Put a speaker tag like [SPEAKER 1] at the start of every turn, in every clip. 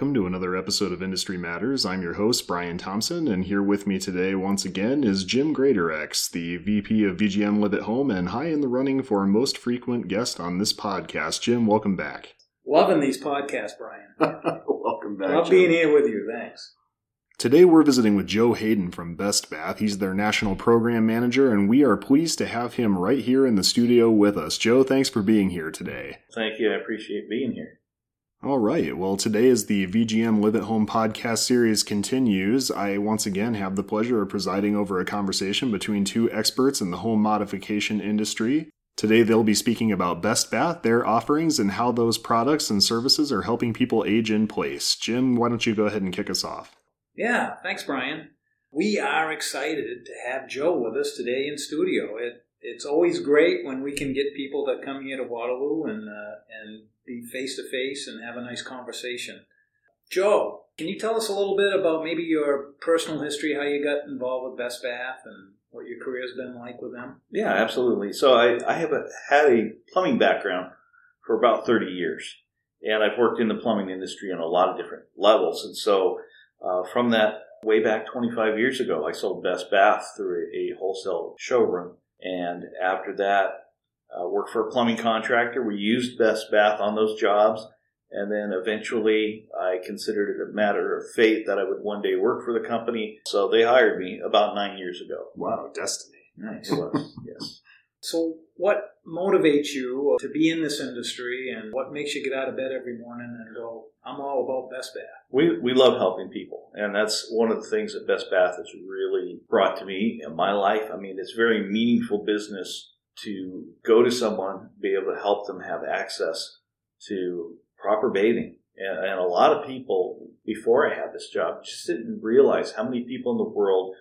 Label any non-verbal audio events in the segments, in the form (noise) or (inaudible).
[SPEAKER 1] Hello and welcome to another episode of Industry Matters. I'm your host, Brian Thompson, and here with me today, once again, is Jim Greatorex, the VP of VGM Live at Home and high in the running for most frequent guest on this podcast. Jim, welcome back.
[SPEAKER 2] Loving these podcasts, Brian. (laughs)
[SPEAKER 1] welcome back.
[SPEAKER 2] Love
[SPEAKER 1] Jim.
[SPEAKER 2] being here with you. Thanks.
[SPEAKER 1] Today we're visiting with Joe Hayden from Best Bath. He's their national program manager, and we are pleased to have him right here in the studio with us. Joe, thanks for being here today.
[SPEAKER 3] Thank you. I appreciate being here.
[SPEAKER 1] All right. Well, today, as the VGM Live at Home podcast series continues, I once again have the pleasure of presiding over a conversation between two experts in the home modification industry. Today, they'll be speaking about Best Bath, their offerings, and how those products and services are helping people age in place. Jim, why don't you go ahead and kick us off?
[SPEAKER 2] Yeah, thanks, Brian. We are excited to have Joe with us today in studio. It, it's always great when we can get people that come here to Waterloo and uh, and be face to face and have a nice conversation. Joe, can you tell us a little bit about maybe your personal history, how you got involved with Best Bath, and what your career's been like with them?
[SPEAKER 3] Yeah, absolutely. So I, I have a, had a plumbing background for about 30 years, and I've worked in the plumbing industry on a lot of different levels. And so uh, from that way back 25 years ago, I sold Best Bath through a, a wholesale showroom. And after that, uh, worked for a plumbing contractor. We used Best Bath on those jobs. And then eventually I considered it a matter of fate that I would one day work for the company. So they hired me about nine years ago.
[SPEAKER 1] Wow, destiny.
[SPEAKER 3] Nice. It was, yes. (laughs)
[SPEAKER 2] So, what motivates you to be in this industry, and what makes you get out of bed every morning and go, "I'm all about Best Bath"?
[SPEAKER 3] We, we love helping people, and that's one of the things that Best Bath has really brought to me in my life. I mean, it's very meaningful business to go to someone, be able to help them have access to proper bathing. And, and a lot of people, before I had this job, just didn't realize how many people in the world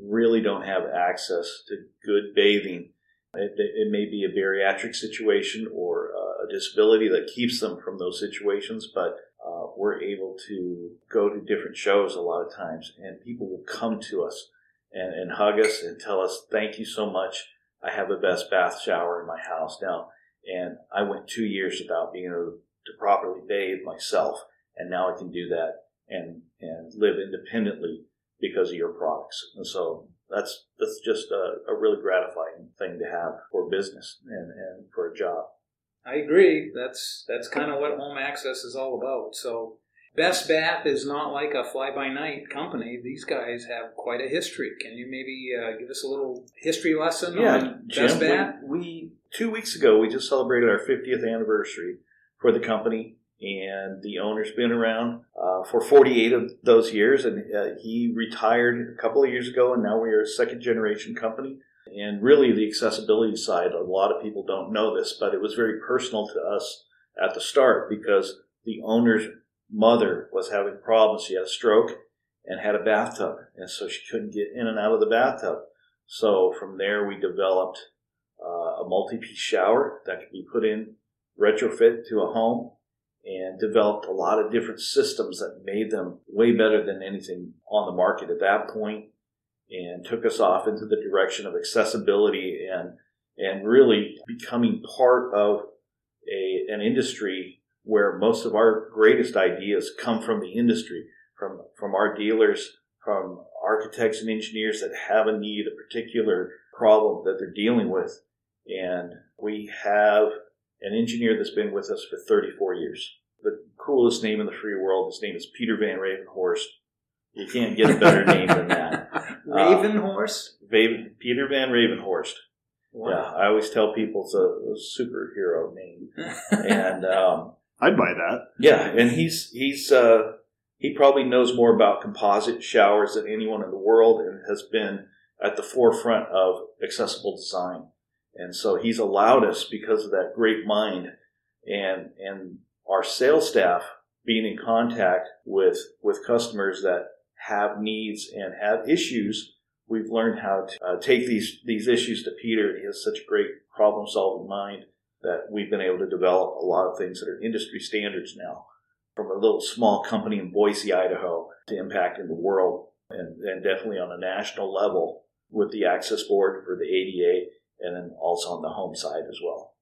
[SPEAKER 3] really don't have access to good bathing. It, it may be a bariatric situation or uh, a disability that keeps them from those situations, but uh, we're able to go to different shows a lot of times, and people will come to us and, and hug us and tell us, "Thank you so much. I have the best bath shower in my house now." And I went two years without being able to properly bathe myself, and now I can do that and and live independently because of your products. And so that's that's just a, a really gratifying thing to have for business and, and for a job.
[SPEAKER 2] I agree. That's that's kind of what home access is all about. So, Best Bath is not like a fly-by-night company. These guys have quite a history. Can you maybe uh, give us a little history lesson on
[SPEAKER 3] Jim,
[SPEAKER 2] Best Bath?
[SPEAKER 3] We, we two weeks ago we just celebrated our 50th anniversary for the company, and the owner's been around uh, for 48 of those years, and uh, he retired a couple of years ago, and now we are a second generation company. And really, the accessibility side, a lot of people don't know this, but it was very personal to us at the start because the owner's mother was having problems. She had a stroke and had a bathtub, and so she couldn't get in and out of the bathtub. So from there, we developed uh, a multi-piece shower that could be put in retrofit to a home and developed a lot of different systems that made them way better than anything on the market at that point and took us off into the direction of accessibility and and really becoming part of a an industry where most of our greatest ideas come from the industry from from our dealers from architects and engineers that have a need a particular problem that they're dealing with and we have an engineer that's been with us for 34 years the coolest name in the free world his name is Peter Van Ravenhorst you can't get a better name than that (laughs)
[SPEAKER 2] Ravenhorst?
[SPEAKER 3] Va- Peter Van Ravenhorst.
[SPEAKER 2] Wow.
[SPEAKER 3] Yeah, I always tell people it's a, a superhero name, (laughs) and um,
[SPEAKER 1] I'd buy that.
[SPEAKER 3] yeah, and he's he's uh, he probably knows more about composite showers than anyone in the world, and has been at the forefront of accessible design. And so he's allowed us because of that great mind, and and our sales staff being in contact with with customers that have needs and have issues, we've learned how to uh, take these these issues to Peter. He has such a great problem solving mind that we've been able to develop a lot of things that are industry standards now, from a little small company in Boise, Idaho, to impacting the world, and, and definitely on a national level with the access board for the ADA, and then also on the home side as well.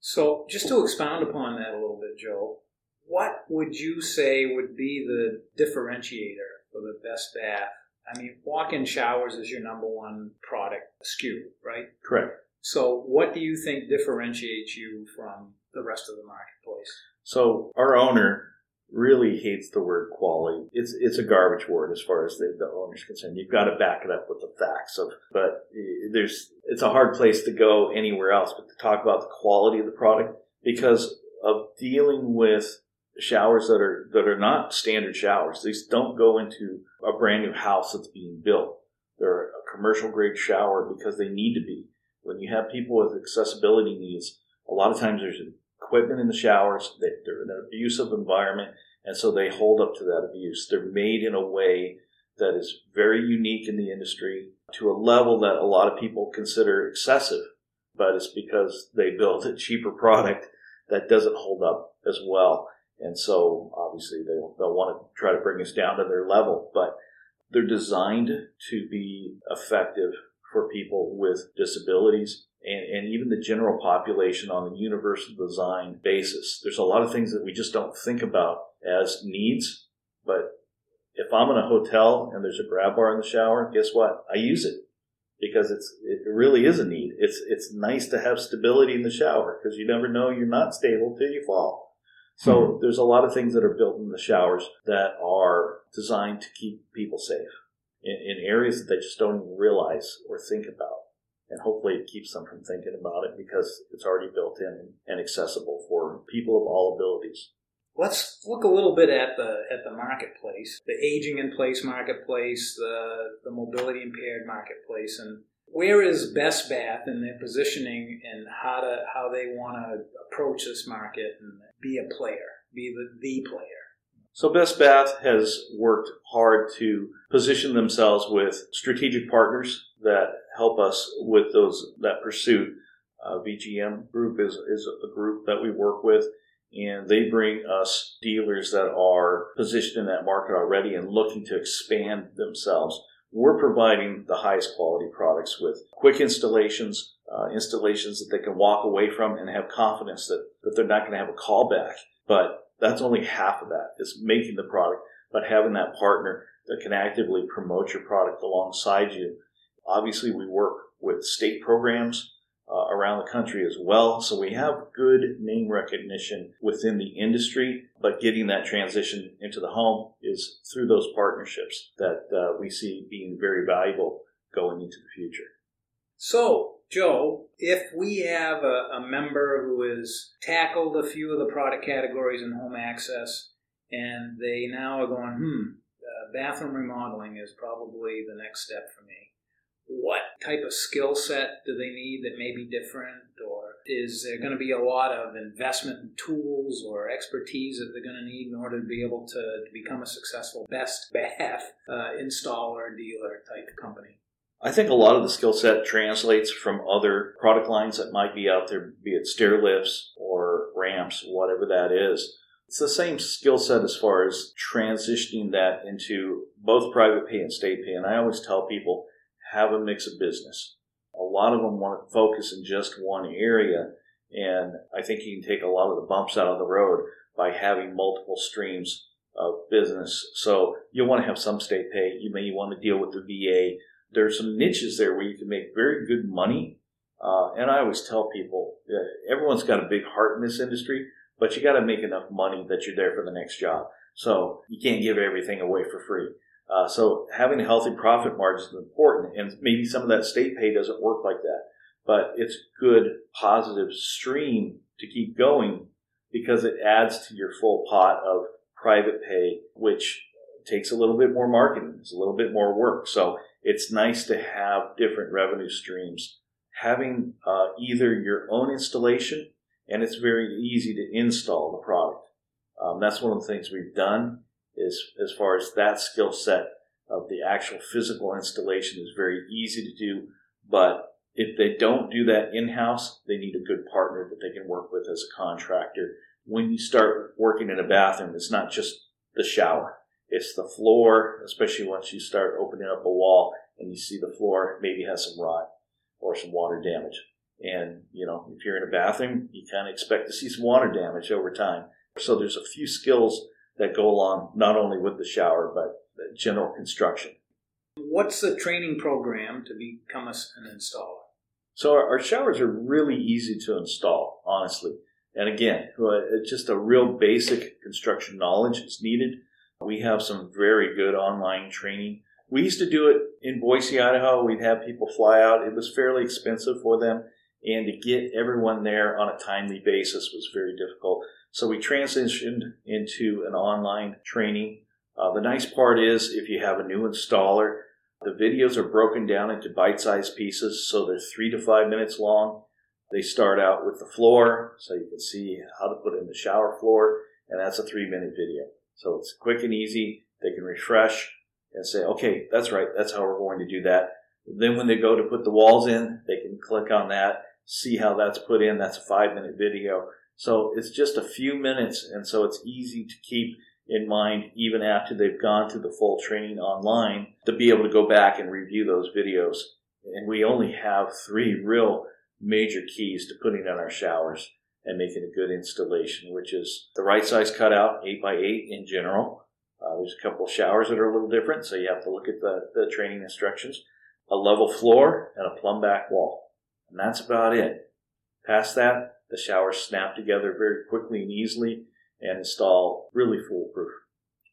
[SPEAKER 2] So, just to expound upon that a little bit, Joe, what would you say would be the differentiator for the best bath? I mean, walk-in showers is your number one product SKU, right?
[SPEAKER 3] Correct.
[SPEAKER 2] So, what do you think differentiates you from the rest of the marketplace?
[SPEAKER 3] So, our owner really hates the word quality. It's it's a garbage word as far as the, the owner's concerned. You've got to back it up with the facts of. But there's it's a hard place to go anywhere else, but to talk about the quality of the product because of dealing with showers that are that are not standard showers. These don't go into a brand new house that's being built. They're a commercial grade shower because they need to be. When you have people with accessibility needs, a lot of times there's equipment in the showers. They, they're in an abusive environment, and so they hold up to that abuse. They're made in a way that is very unique in the industry to a level that a lot of people consider excessive, but it's because they built a cheaper product that doesn't hold up as well. And so obviously they'll, they'll want to try to bring us down to their level, but they're designed to be effective for people with disabilities and, and even the general population on a universal design basis. There's a lot of things that we just don't think about as needs, but if I'm in a hotel and there's a grab bar in the shower, guess what? I use it because it's it really is a need. It's it's nice to have stability in the shower because you never know you're not stable till you fall. So mm-hmm. there's a lot of things that are built in the showers that are designed to keep people safe in, in areas that they just don't even realize or think about. And hopefully it keeps them from thinking about it because it's already built in and accessible for people of all abilities.
[SPEAKER 2] Let's look a little bit at the at the marketplace, the aging in place marketplace, the the mobility impaired marketplace, and where is Best Bath in their positioning and how to how they want to approach this market and be a player, be the the player.
[SPEAKER 3] So Best Bath has worked hard to position themselves with strategic partners that help us with those that pursuit. Uh, VGM Group is, is a group that we work with, and they bring us dealers that are positioned in that market already and looking to expand themselves. We're providing the highest quality products with quick installations, uh, installations that they can walk away from and have confidence that, that they're not going to have a callback. But that's only half of that is making the product, but having that partner that can actively promote your product alongside you. Obviously, we work with state programs uh, around the country as well. So we have good name recognition within the industry, but getting that transition into the home is through those partnerships that uh, we see being very valuable going into the future.
[SPEAKER 2] So, Joe, if we have a, a member who has tackled a few of the product categories in home access and they now are going, hmm, uh, bathroom remodeling is probably the next step for me what type of skill set do they need that may be different? Or is there going to be a lot of investment in tools or expertise that they're going to need in order to be able to, to become a successful best bath uh, installer dealer type company
[SPEAKER 3] I think a lot of the skill set translates from other product lines that might be out there, be it stair lifts or ramps, whatever that is. It's the same skill set as far as transitioning that into both private pay and state pay. And I always tell people have a mix of business. A lot of them want to focus in just one area, and I think you can take a lot of the bumps out of the road by having multiple streams of business. So you'll want to have some state pay. You may want to deal with the VA. There's some niches there where you can make very good money. Uh, and I always tell people, everyone's got a big heart in this industry, but you got to make enough money that you're there for the next job. So you can't give everything away for free. Uh, so having a healthy profit margin is important, and maybe some of that state pay doesn't work like that, but it's good positive stream to keep going because it adds to your full pot of private pay, which takes a little bit more marketing, it's a little bit more work. So it's nice to have different revenue streams. Having uh, either your own installation, and it's very easy to install the product. Um, that's one of the things we've done is as far as that skill set of the actual physical installation is very easy to do. But if they don't do that in house, they need a good partner that they can work with as a contractor. When you start working in a bathroom, it's not just the shower, it's the floor, especially once you start opening up a wall and you see the floor maybe has some rot or some water damage. And, you know, if you're in a bathroom, you kind of expect to see some water damage over time. So there's a few skills that go along not only with the shower, but the general construction.
[SPEAKER 2] What's the training program to become an installer?
[SPEAKER 3] So our, our showers are really easy to install, honestly. And again, it's just a real basic construction knowledge is needed. We have some very good online training. We used to do it in Boise, Idaho. We'd have people fly out. It was fairly expensive for them. And to get everyone there on a timely basis was very difficult. So we transitioned into an online training. Uh, the nice part is if you have a new installer, the videos are broken down into bite sized pieces. So they're three to five minutes long. They start out with the floor, so you can see how to put in the shower floor, and that's a three minute video. So it's quick and easy. They can refresh and say, okay, that's right, that's how we're going to do that. Then when they go to put the walls in, they can click on that, see how that's put in. That's a five minute video. So it's just a few minutes, and so it's easy to keep in mind even after they've gone through the full training online to be able to go back and review those videos. And we only have three real major keys to putting in our showers and making a good installation, which is the right size cutout, 8 by 8 in general. Uh, there's a couple of showers that are a little different, so you have to look at the, the training instructions. A level floor and a plumb back wall. And that's about it. Past that, the showers snap together very quickly and easily and install really foolproof.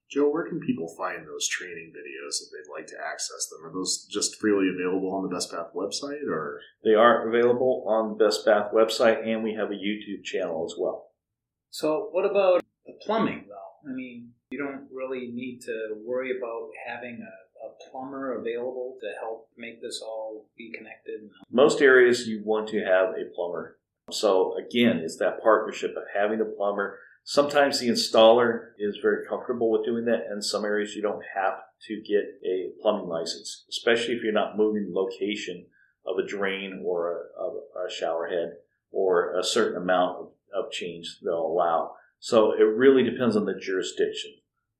[SPEAKER 1] Joe, where can people find those training videos if they'd like to access them? Are those just freely available on the Best Bath website, or
[SPEAKER 3] they are available on the Best Bath website, and we have a YouTube channel as well.
[SPEAKER 2] So, what about the plumbing, though? I mean, you don't really need to worry about having a, a plumber available to help make this all be connected.
[SPEAKER 3] Most areas you want to have a plumber. So, again, it's that partnership of having a plumber Sometimes the installer is very comfortable with doing that, and some areas you don't have to get a plumbing license, especially if you're not moving the location of a drain or a, a shower head or a certain amount of, change they'll allow. So it really depends on the jurisdiction.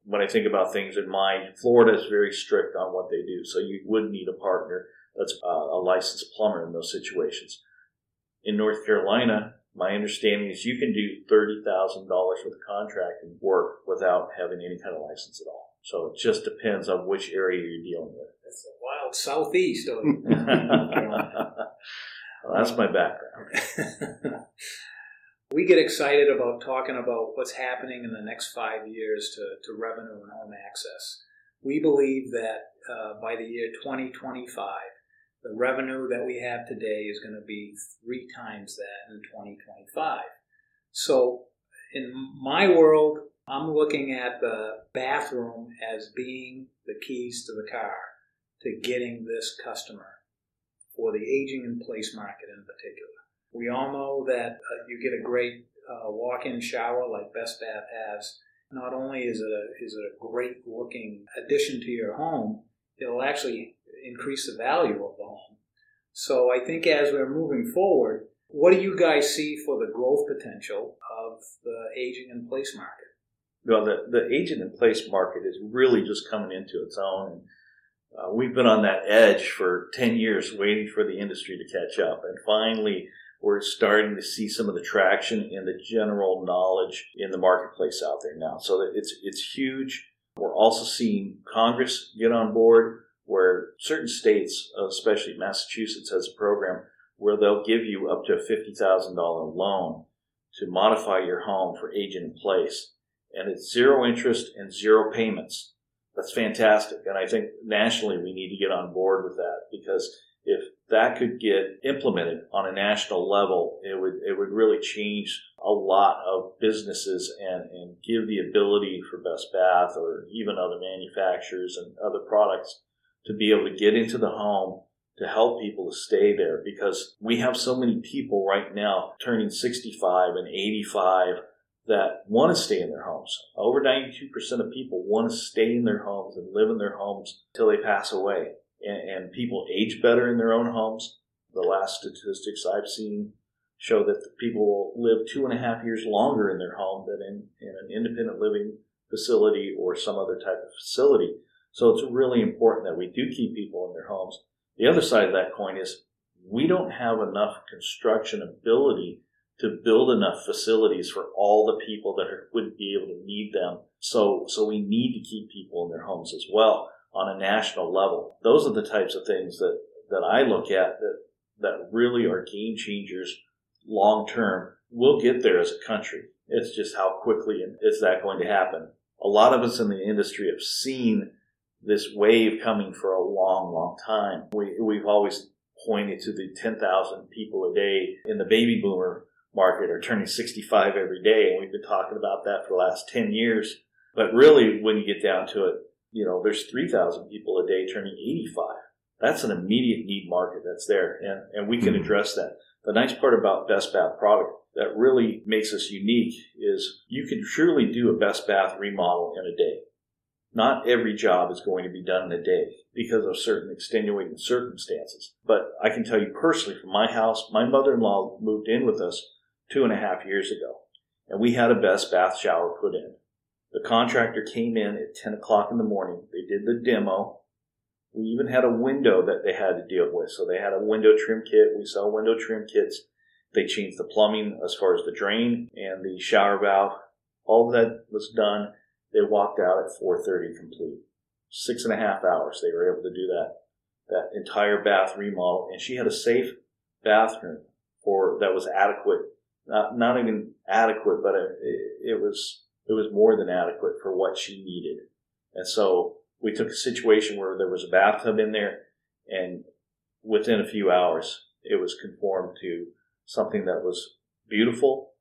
[SPEAKER 3] When I think about things in mind, Florida is very strict on what they do, so you would need a partner that's uh, a licensed plumber in those situations. In North Carolina, my understanding is you can do thirty thousand dollars worth of contracting work without having any kind of license at all. So it just depends on which area you're dealing with.
[SPEAKER 2] It's the wild southeast. (laughs)
[SPEAKER 3] well, that's my background. (laughs)
[SPEAKER 2] we get excited about talking about what's happening in the next five years to, to revenue and home access. We believe that uh, by the year 2025, the revenue that we have today is going to be three times that in 2025. So, in my world, I'm looking at the bathroom as being the keys to the car to getting this customer for the aging in place market in particular. We all know that uh, you get a great uh, walk-in shower like Best Bath has. Not only is it a, is it a great looking addition to your home, it'll actually increase the value of the home. So I think as we're moving forward, what do you guys see for the growth potential of the aging in place market?
[SPEAKER 3] Well, the, the aging in place market is really just coming into its own. And uh, we've been on that edge for 10 years waiting for the industry to catch up. And finally, we're starting to see some of the traction and the general knowledge in the marketplace out there now. So it's, it's huge. We're also seeing Congress get on board where certain states, uh, especially Massachusetts, has a program where they'll give you up to a $50,000 loan to modify your home for aging in place. And it's zero interest and zero payments. That's fantastic. And I think nationally we need to get on board with that because if that could get implemented on a national level, it would it would really change a lot of businesses and, and give the ability for Best Bath or even other manufacturers and other products to be able to get into the home to help people to stay there because we have so many people right now turning 65 and 85 that want to stay in their homes. Over 92% of people want to stay in their homes and live in their homes until they pass away. And, and people age better in their own homes. The last statistics I've seen show that people live two and a half years longer in their home than in, in an independent living facility or some other type of facility. So it's really important that we do keep people in their homes. The other side of that coin is we don't have enough construction ability to build enough facilities for all the people that are, would be able to need them. So, so we need to keep people in their homes as well on a national level. Those are the types of things that, that I look at that, that really are game changers long term. We'll get there as a country. It's just how quickly is that going to happen. A lot of us in the industry have seen this wave coming for a long, long time. We, we've always pointed to the 10,000 people a day in the baby boomer market are turning 65 every day. And we've been talking about that for the last 10 years. But really, when you get down to it, you know, there's 3,000 people a day turning 85. That's an immediate need market that's there. And, and we can hmm. address that. The nice part about Best Bath product that really makes us unique is you can truly do a Best Bath remodel in a day. Not every job is going to be done in a day because of certain extenuating circumstances. But I can tell you personally from my house, my mother in law moved in with us two and a half years ago, and we had a best bath shower put in. The contractor came in at 10 o'clock in the morning. They did the demo. We even had a window that they had to deal with. So they had a window trim kit. We sell window trim kits. They changed the plumbing as far as the drain and the shower valve. All that was done. They walked out at 4:30 complete. Six and a half hours they were able to do that that entire bath remodel, and she had a safe bathroom for that was adequate. Not not even adequate, but it, it was it was more than adequate for what she needed. And so we took a situation where there was a bathtub in there, and within a few hours, it was conformed to something that was beautiful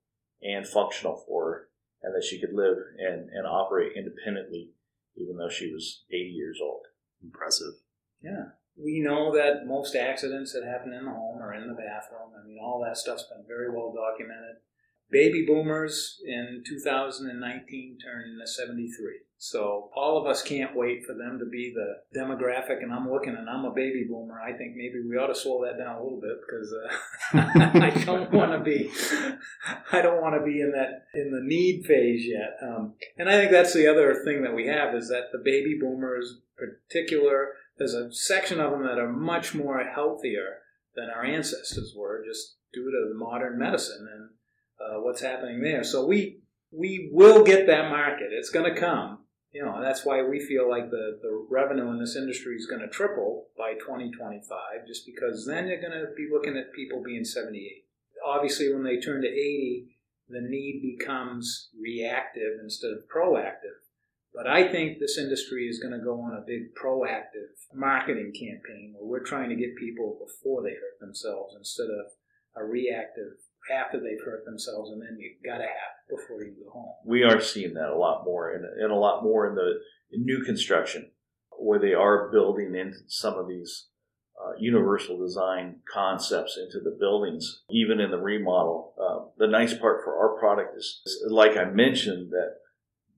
[SPEAKER 3] and functional for her and that she could live and, and operate independently even though she was 80 years old.
[SPEAKER 1] Impressive.
[SPEAKER 2] Yeah. We know that most accidents that happen in the home are in the bathroom. I mean, all that stuff's been very well documented. Baby boomers in 2019 turn 73. So all of us can't wait for them to be the demographic. And I'm looking, and I'm a baby boomer. I think maybe we ought to slow that down a little bit because uh, (laughs) (laughs) I don't want to be, I don't want to be in that in the need phase yet. Um, and I think that's the other thing that we have is that the baby boomers, particular, there's a section of them that are much more healthier than our ancestors were, just due to the modern medicine and uh, what's happening there. So we we will get that market. It's going to come you know, that's why we feel like the, the revenue in this industry is going to triple by 2025, just because then you're going to be looking at people being 78. Obviously, when they turn to 80, the need becomes reactive instead of proactive. But I think this industry is going to go on a big proactive marketing campaign where we're trying to get people before they hurt themselves instead of a reactive after they've hurt themselves, and then you got to have before you go home.
[SPEAKER 3] We are seeing that a lot more, and, and a lot more in the in new construction, where they are building in some of these uh, universal design concepts into the buildings, even in the remodel. Uh, the nice part for our product is, is, like I mentioned, that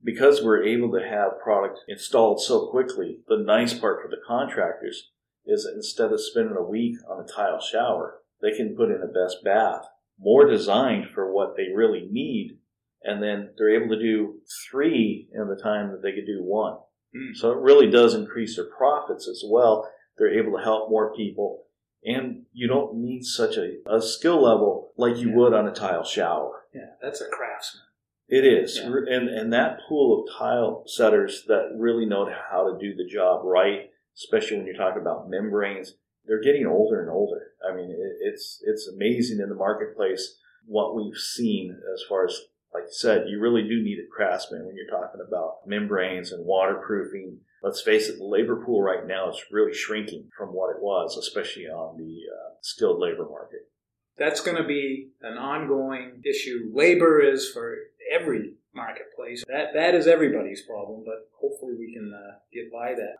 [SPEAKER 3] because we're able to have product installed so quickly, the nice part for the contractors is instead of spending a week on a tile shower, they can put in a best bath more designed for what they really need, and then they're able to do three in the time that they could do one. Mm. So it really does increase their profits as well. They're able to help more people, and you don't need such a, a skill level like you yeah. would on a tile shower.
[SPEAKER 2] Yeah, that's a craftsman.
[SPEAKER 3] It is, yeah. and and that pool of tile setters that really know how to do the job right, especially when you're talking about membranes they're getting older and older. I mean, it, it's it's amazing in the marketplace what we've seen as far as like you said, you really do need a craftsman when you're talking about membranes and waterproofing. Let's face it, the labor pool right now is really shrinking from what it was, especially on the uh, skilled labor market.
[SPEAKER 2] That's going to be an ongoing issue. Labor is for every marketplace. That that is everybody's problem, but hopefully we can uh, get by that.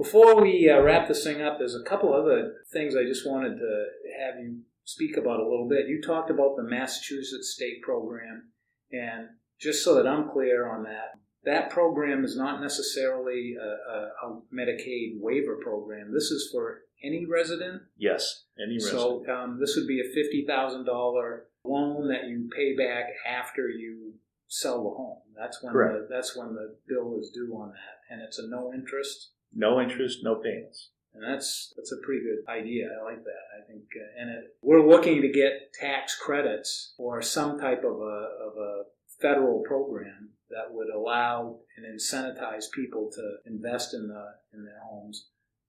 [SPEAKER 2] Before we uh, wrap this thing up, there's a couple other things I just wanted to have you speak about a little bit. You talked about the Massachusetts state program, and just so that I'm clear on that, that program is not necessarily a, a, a Medicaid waiver program. This is for any resident.
[SPEAKER 3] Yes, any resident.
[SPEAKER 2] So um, this would be a fifty thousand dollar loan that you pay back after you sell the home. That's when the, that's when the bill is due on that, and it's a no interest
[SPEAKER 3] no interest, no payments.
[SPEAKER 2] And that's that's a pretty good idea. I like that. I think, uh, and it, we're looking to get tax credits or some type of a of a federal program that would allow and incentivize people to invest in the in their homes.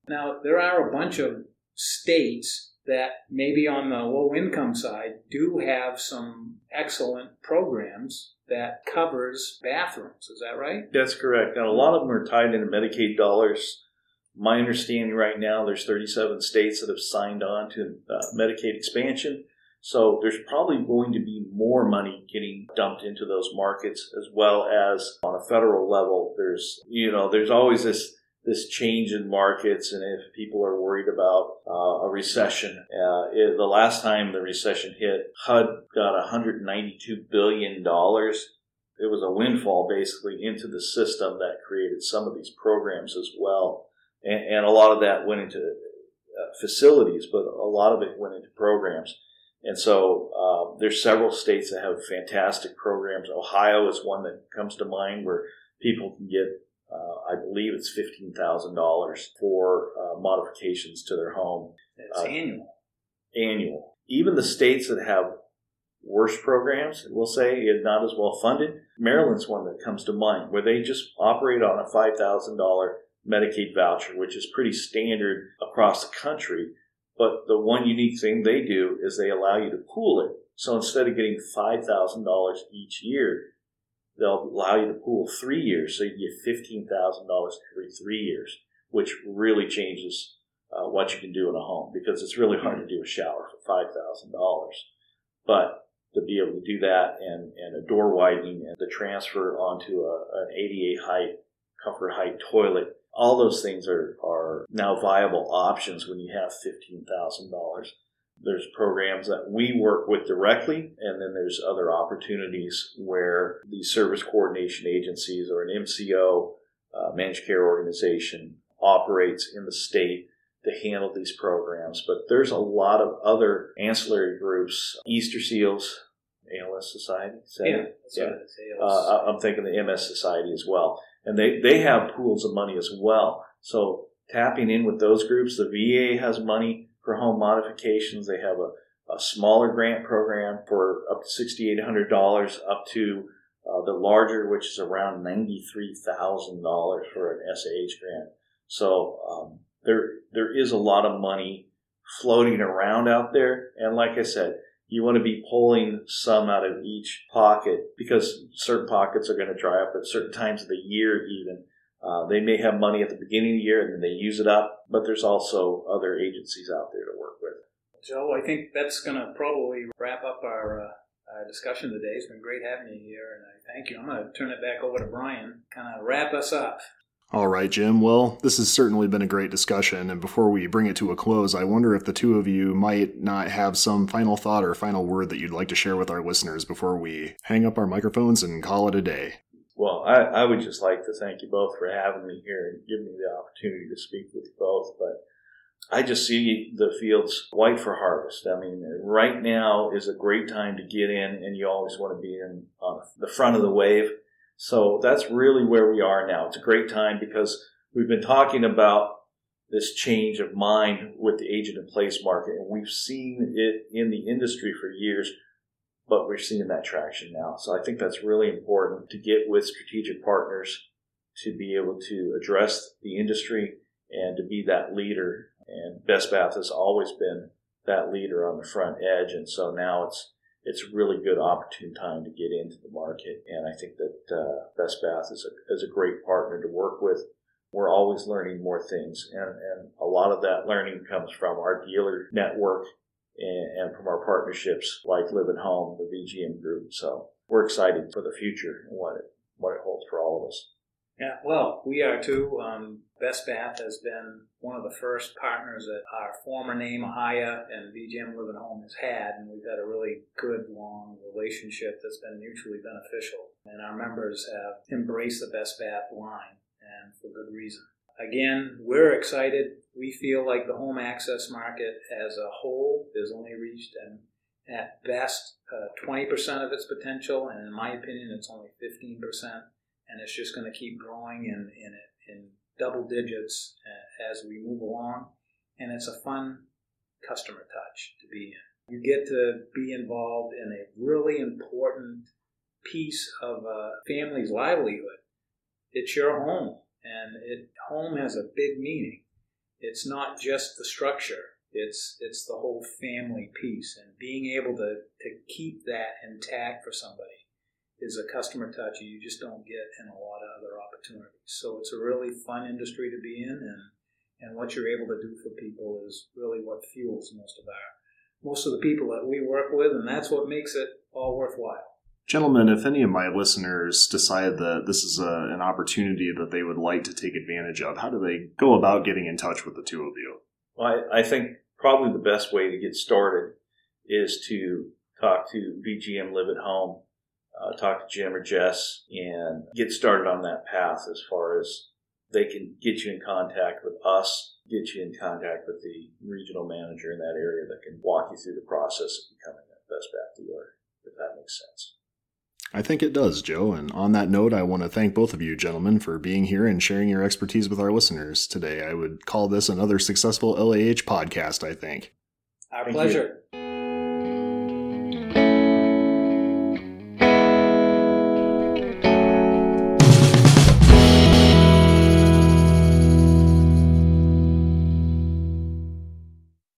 [SPEAKER 2] Now there are a bunch of states that maybe on the low income side do have some excellent programs that covers bathrooms. Is that right?
[SPEAKER 3] That's correct. And a lot of them are tied into Medicaid dollars. My understanding right now, there's 37 states that have signed on to uh, Medicaid expansion. So there's probably going to be more money getting dumped into those markets as well as on a federal level. There's, you know, there's always this this change in markets and if people are worried about uh, a recession. Uh, it, the last time the recession hit, HUD got $192 billion. It was a windfall basically into the system that created some of these programs as well. And, and a lot of that went into uh, facilities, but a lot of it went into programs. And so uh, there's several states that have fantastic programs. Ohio is one that comes to mind where people can get uh, I believe it's fifteen thousand dollars for uh, modifications to their home.
[SPEAKER 2] It's uh, annual.
[SPEAKER 3] Annual. Even the states that have worse programs, we'll say, not as well funded. Maryland's one that comes to mind, where they just operate on a five thousand dollar Medicaid voucher, which is pretty standard across the country. But the one unique thing they do is they allow you to pool it. So instead of getting $5,000 each year, they'll allow you to pool three years, so you get fifteen thousand dollars every three years, which really changes uh, what you can do in a home because it's really hard to do a shower for five thousand dollars. But to be able to do that and, and a door widening and the transfer onto a, an ADA height, comfort height toilet, all those things are, are now viable options when you have $15,000 there's programs that we work with directly, and then there's other opportunities where the service coordination agencies or an MCO, uh, managed care organization, operates in the state to handle these programs. But there's a lot of other ancillary groups, Easter Seals, ALS Society.
[SPEAKER 2] Yeah,
[SPEAKER 3] yeah. Uh, I'm thinking the MS Society as well, and they they have pools of money as well. So tapping in with those groups, the VA has money for home modifications. They have a, a smaller grant program for up to $6,800 up to uh, the larger, which is around $93,000 for an SAH grant. So um, there there is a lot of money floating around out there. And like I said, you want to be pulling some out of each pocket because certain pockets are going to dry up at certain times of the year even uh, they may have money at the beginning of the year and then they use it up, but there's also other agencies out there to work with.
[SPEAKER 2] Joe, I think that's going to probably wrap up our, uh, our discussion today. It's been great having you here, and I thank you. I'm going to turn it back over to Brian, kind of wrap us up.
[SPEAKER 1] All right, Jim. Well, this has certainly been a great discussion. And before we bring it to a close, I wonder if the two of you might not have some final thought or final word that you'd like to share with our listeners before we hang up our microphones and call it a day.
[SPEAKER 3] Well, I, I would just like to thank you both for having me here and giving me the opportunity to speak with you both. But I just see the fields white for harvest. I mean, right now is a great time to get in, and you always want to be in on the front of the wave. So that's really where we are now. It's a great time because we've been talking about this change of mind with the aging in place market, and we've seen it in the industry for years but we're seeing that traction now. So I think that's really important to get with strategic partners to be able to address the industry and to be that leader. And Best Bath has always been that leader on the front edge, and so now it's it's a really good opportune time to get into the market. And I think that uh, Best Bath is a, is a great partner to work with. We're always learning more things, and, and a lot of that learning comes from our dealer network and, from our partnerships like Live at Home, the VGM group. So we're excited for the future and what it, what it holds for all of us.
[SPEAKER 2] Yeah, well, we are too. Um, Best Bath has been one of the first partners that our former name, Ahaya, and VGM Live at Home has had, and we've had a really good, long relationship that's been mutually beneficial. And our members have embraced the Best Bath line, and for good reason. Again, we're excited. We feel like the home access market as a whole has only reached an at best uh, 20% of its potential, and in my opinion, it's only 15%, and it's just going to keep growing in, in, in double digits uh, as we move along, and it's a fun customer touch to be in. You get to be involved in a really important piece of a family's livelihood. It's your home, and it, home has a big meaning. It's not just the structure; it's it's the whole family piece, and being able to to keep that intact for somebody is a customer touch you just don't get in a lot of other opportunities. So it's a really fun industry to be in, and and what you're able to do for people is really what fuels most of our most of the people that we work with, and that's what makes it all worthwhile.
[SPEAKER 1] Gentlemen, if any of my listeners decide that this is a, an opportunity that they would like to take advantage of, how do they go about getting in touch with the two of you?
[SPEAKER 3] Well, I, I think probably the best way to get started is to talk to VGM Live at Home uh, talk to Jim or Jess and get started on that path as far as they can get you in contact with us, get you in contact with the regional manager in that area that can walk you through the process of becoming a best bath dealer, if that makes sense.
[SPEAKER 1] I think it does, Joe. And on that note, I want to thank both of you gentlemen for being here and sharing your expertise with our listeners today. I would call this another successful LAH podcast, I think.
[SPEAKER 2] Our thank pleasure. You.